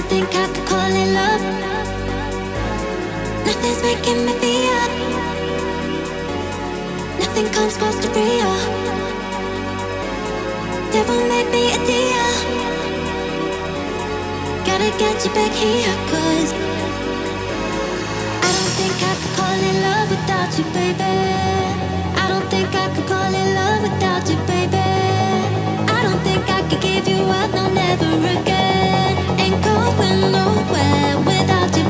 don't think I could call it love. Nothing's making me feel. Nothing comes close to real. Me. Gotta get you back I don't think I could call it love without you, baby. I don't think I could call it love without you, baby. I don't think I could give you up, no, never again going nowhere without you.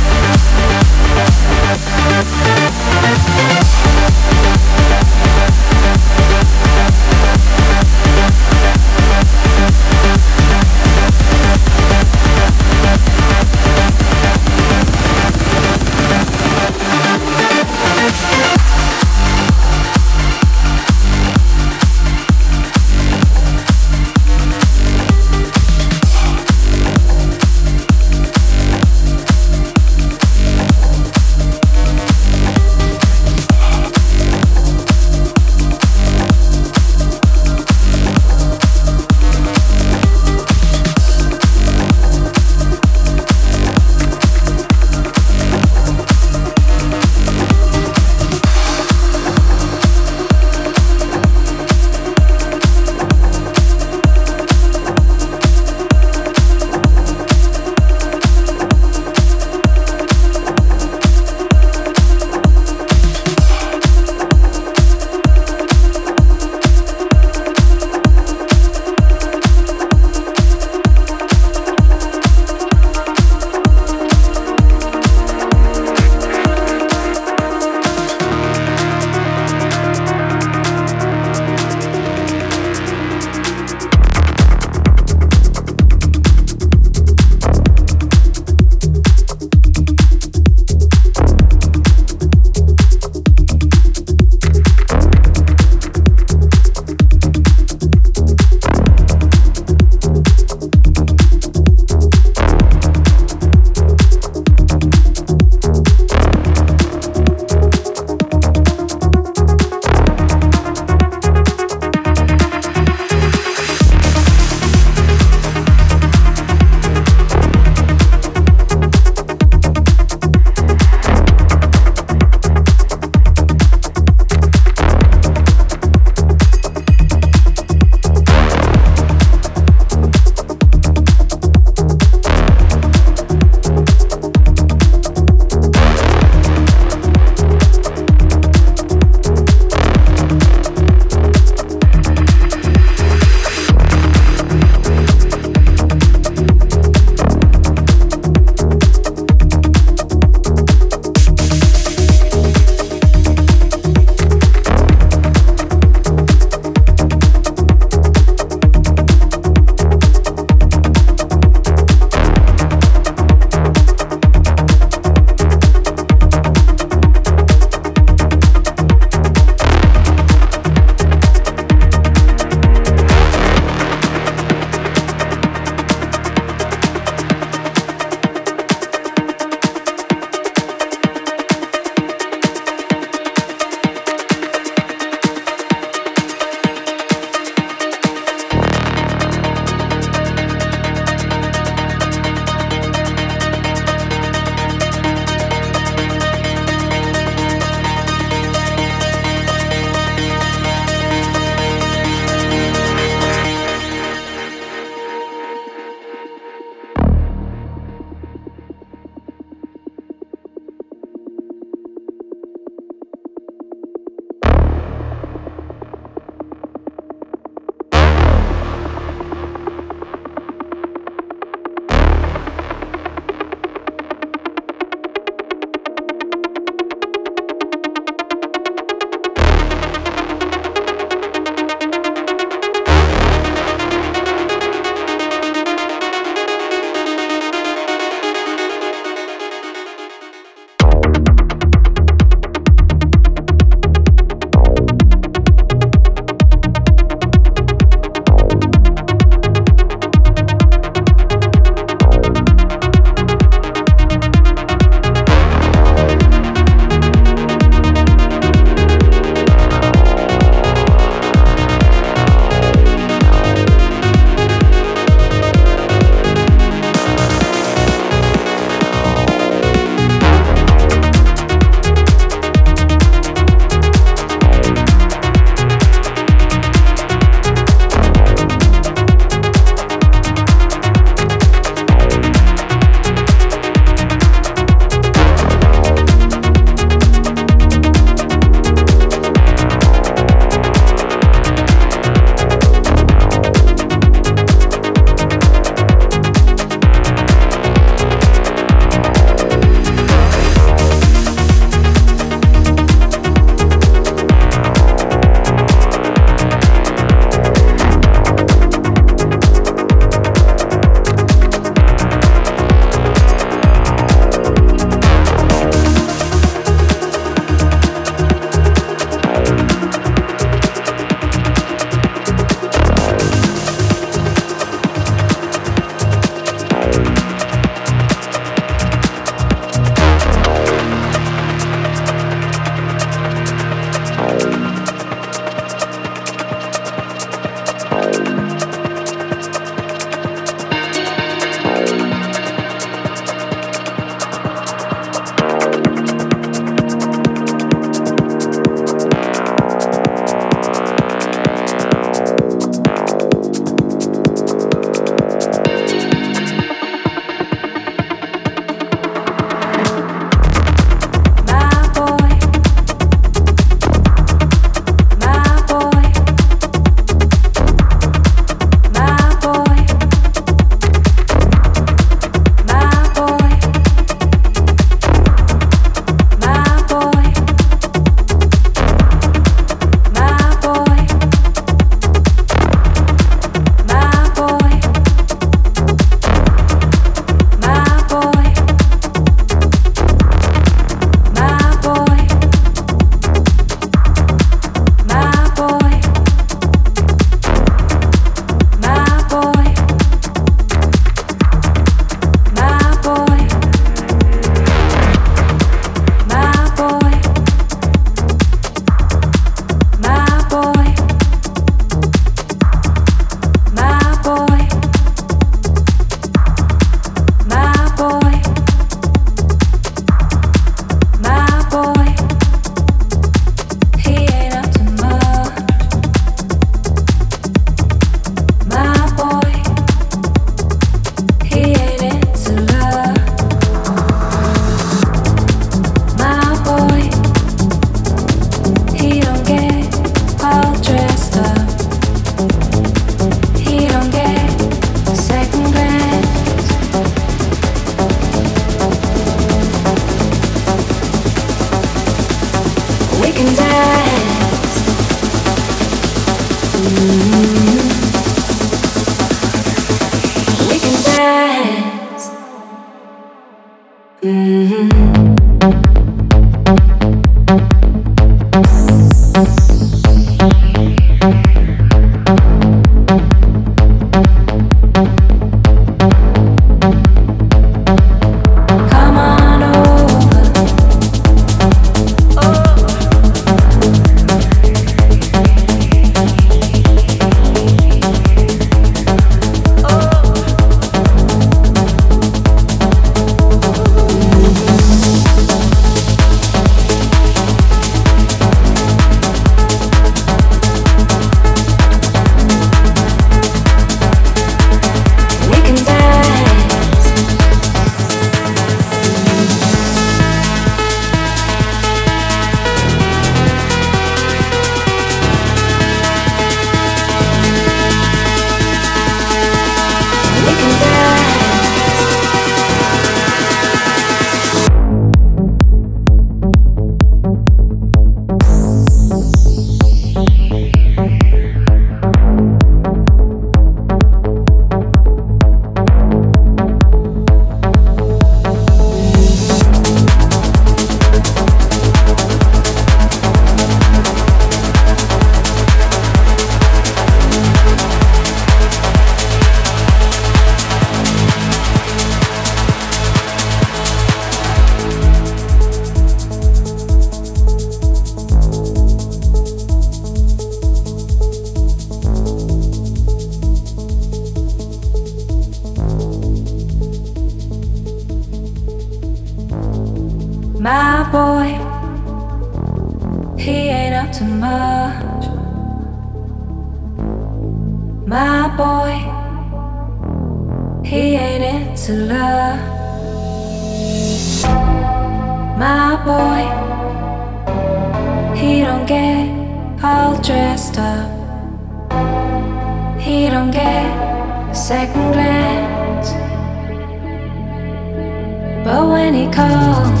But when he calls,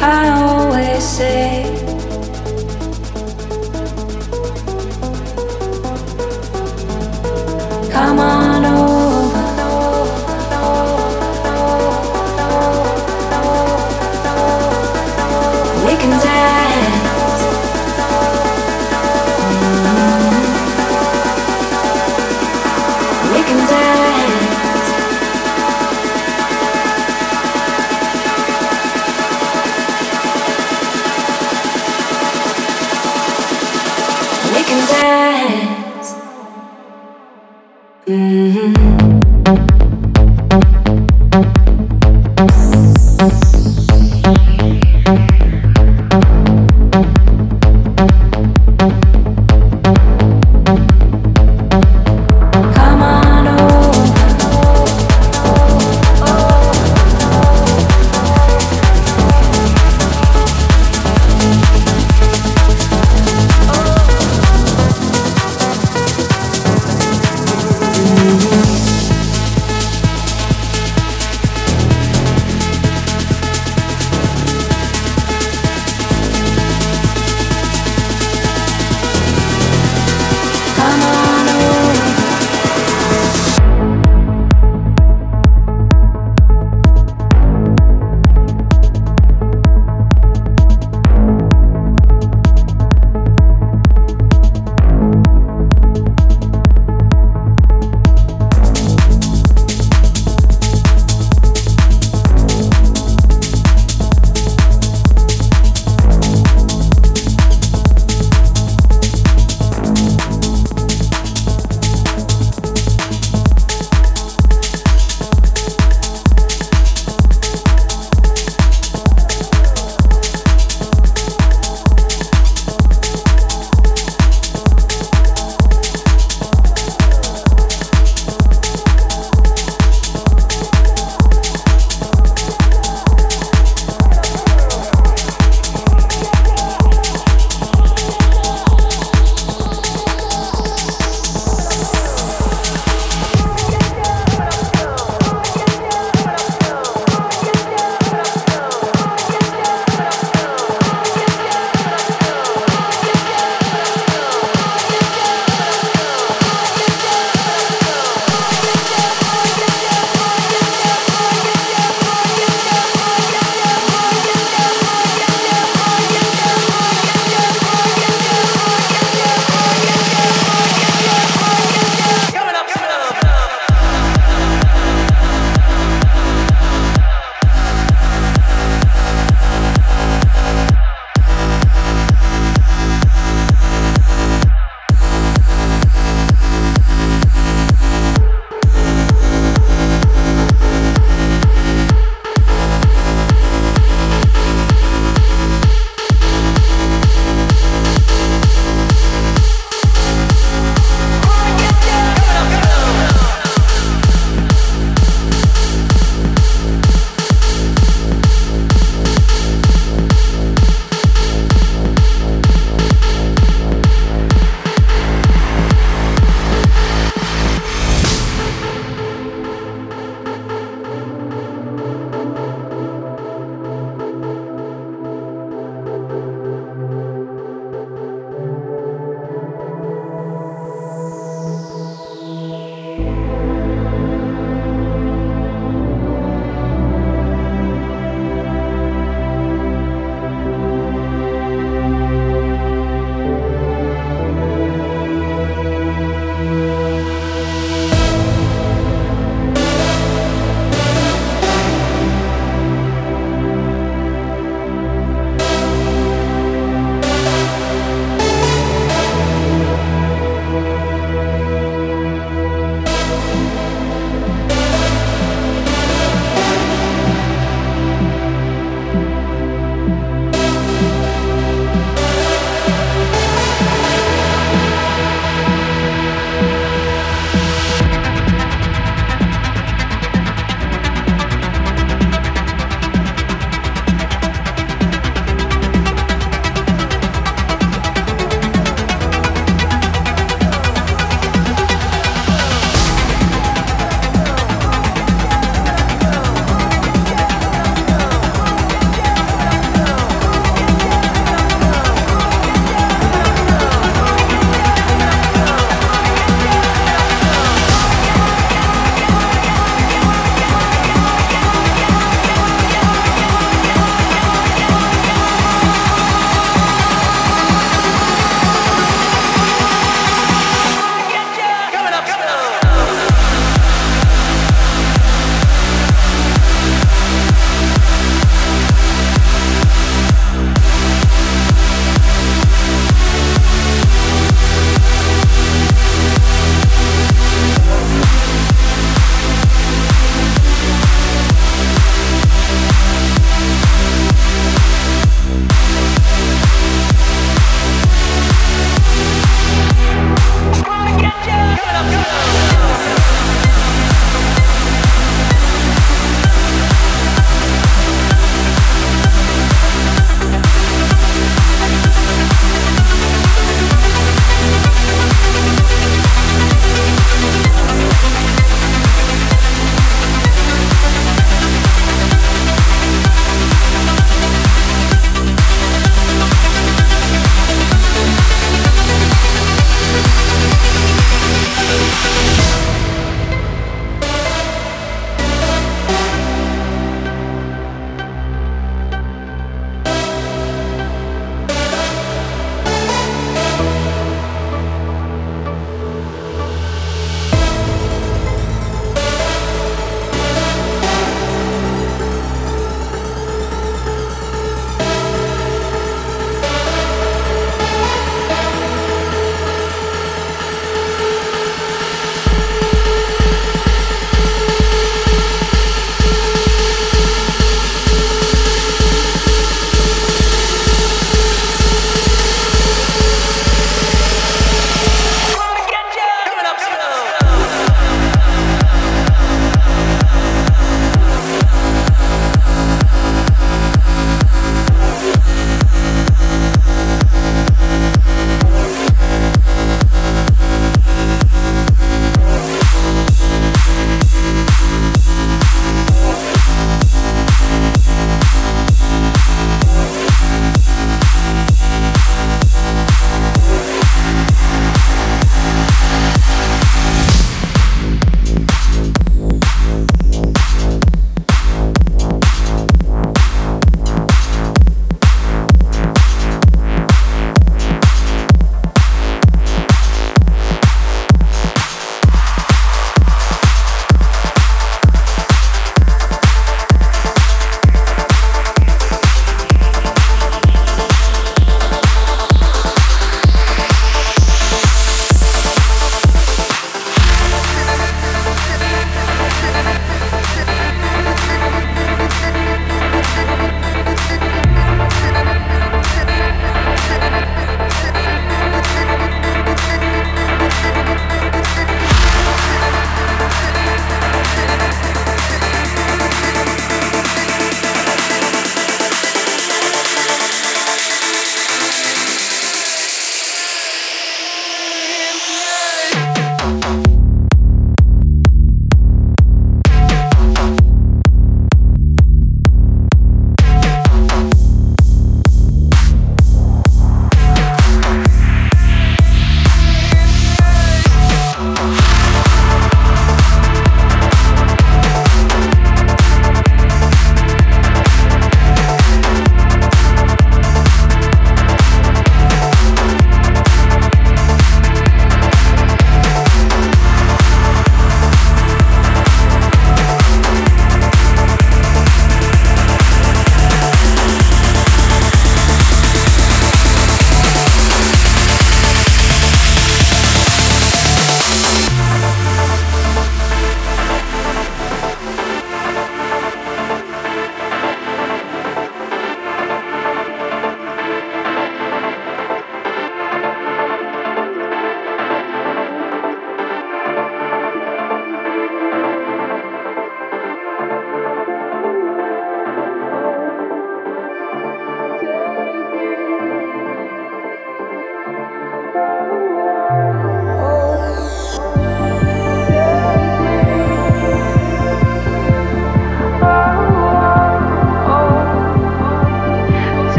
I always say, Come on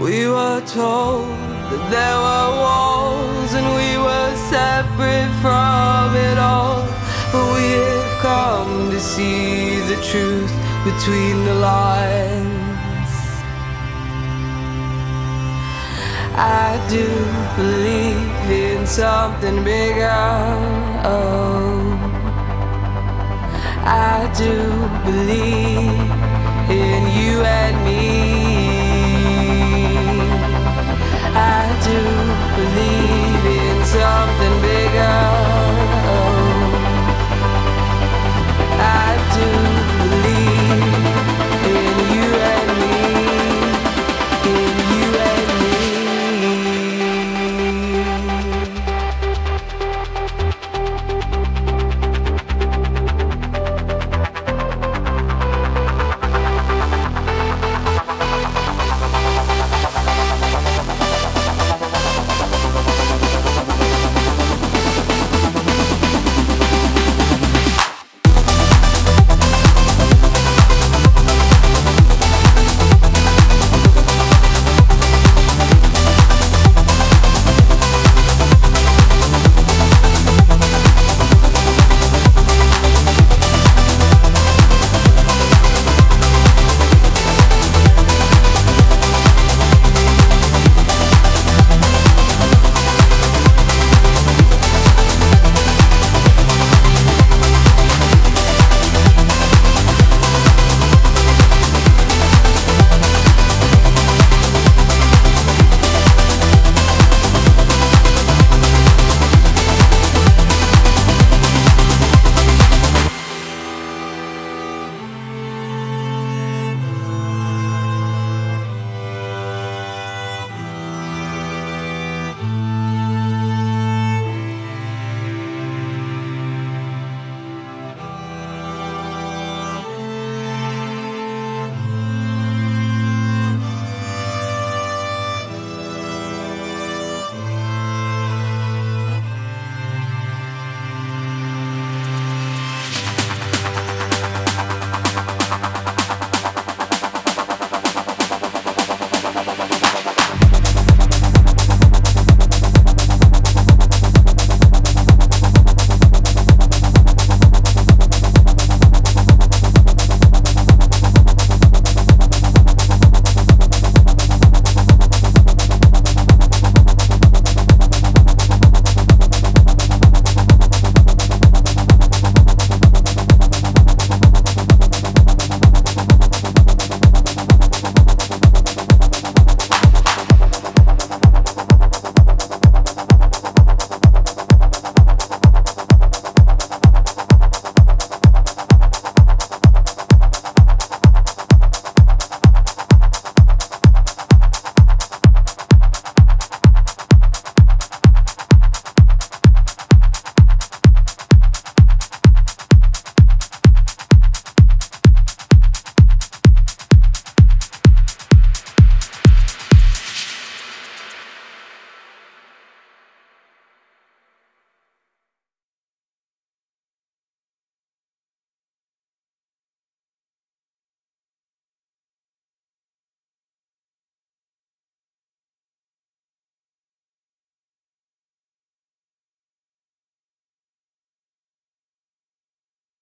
We were told that there were walls and we were separate from it all. But we have come to see the truth between the lines. I do believe in something bigger. Oh, I do believe in you and me. to believe in something bigger.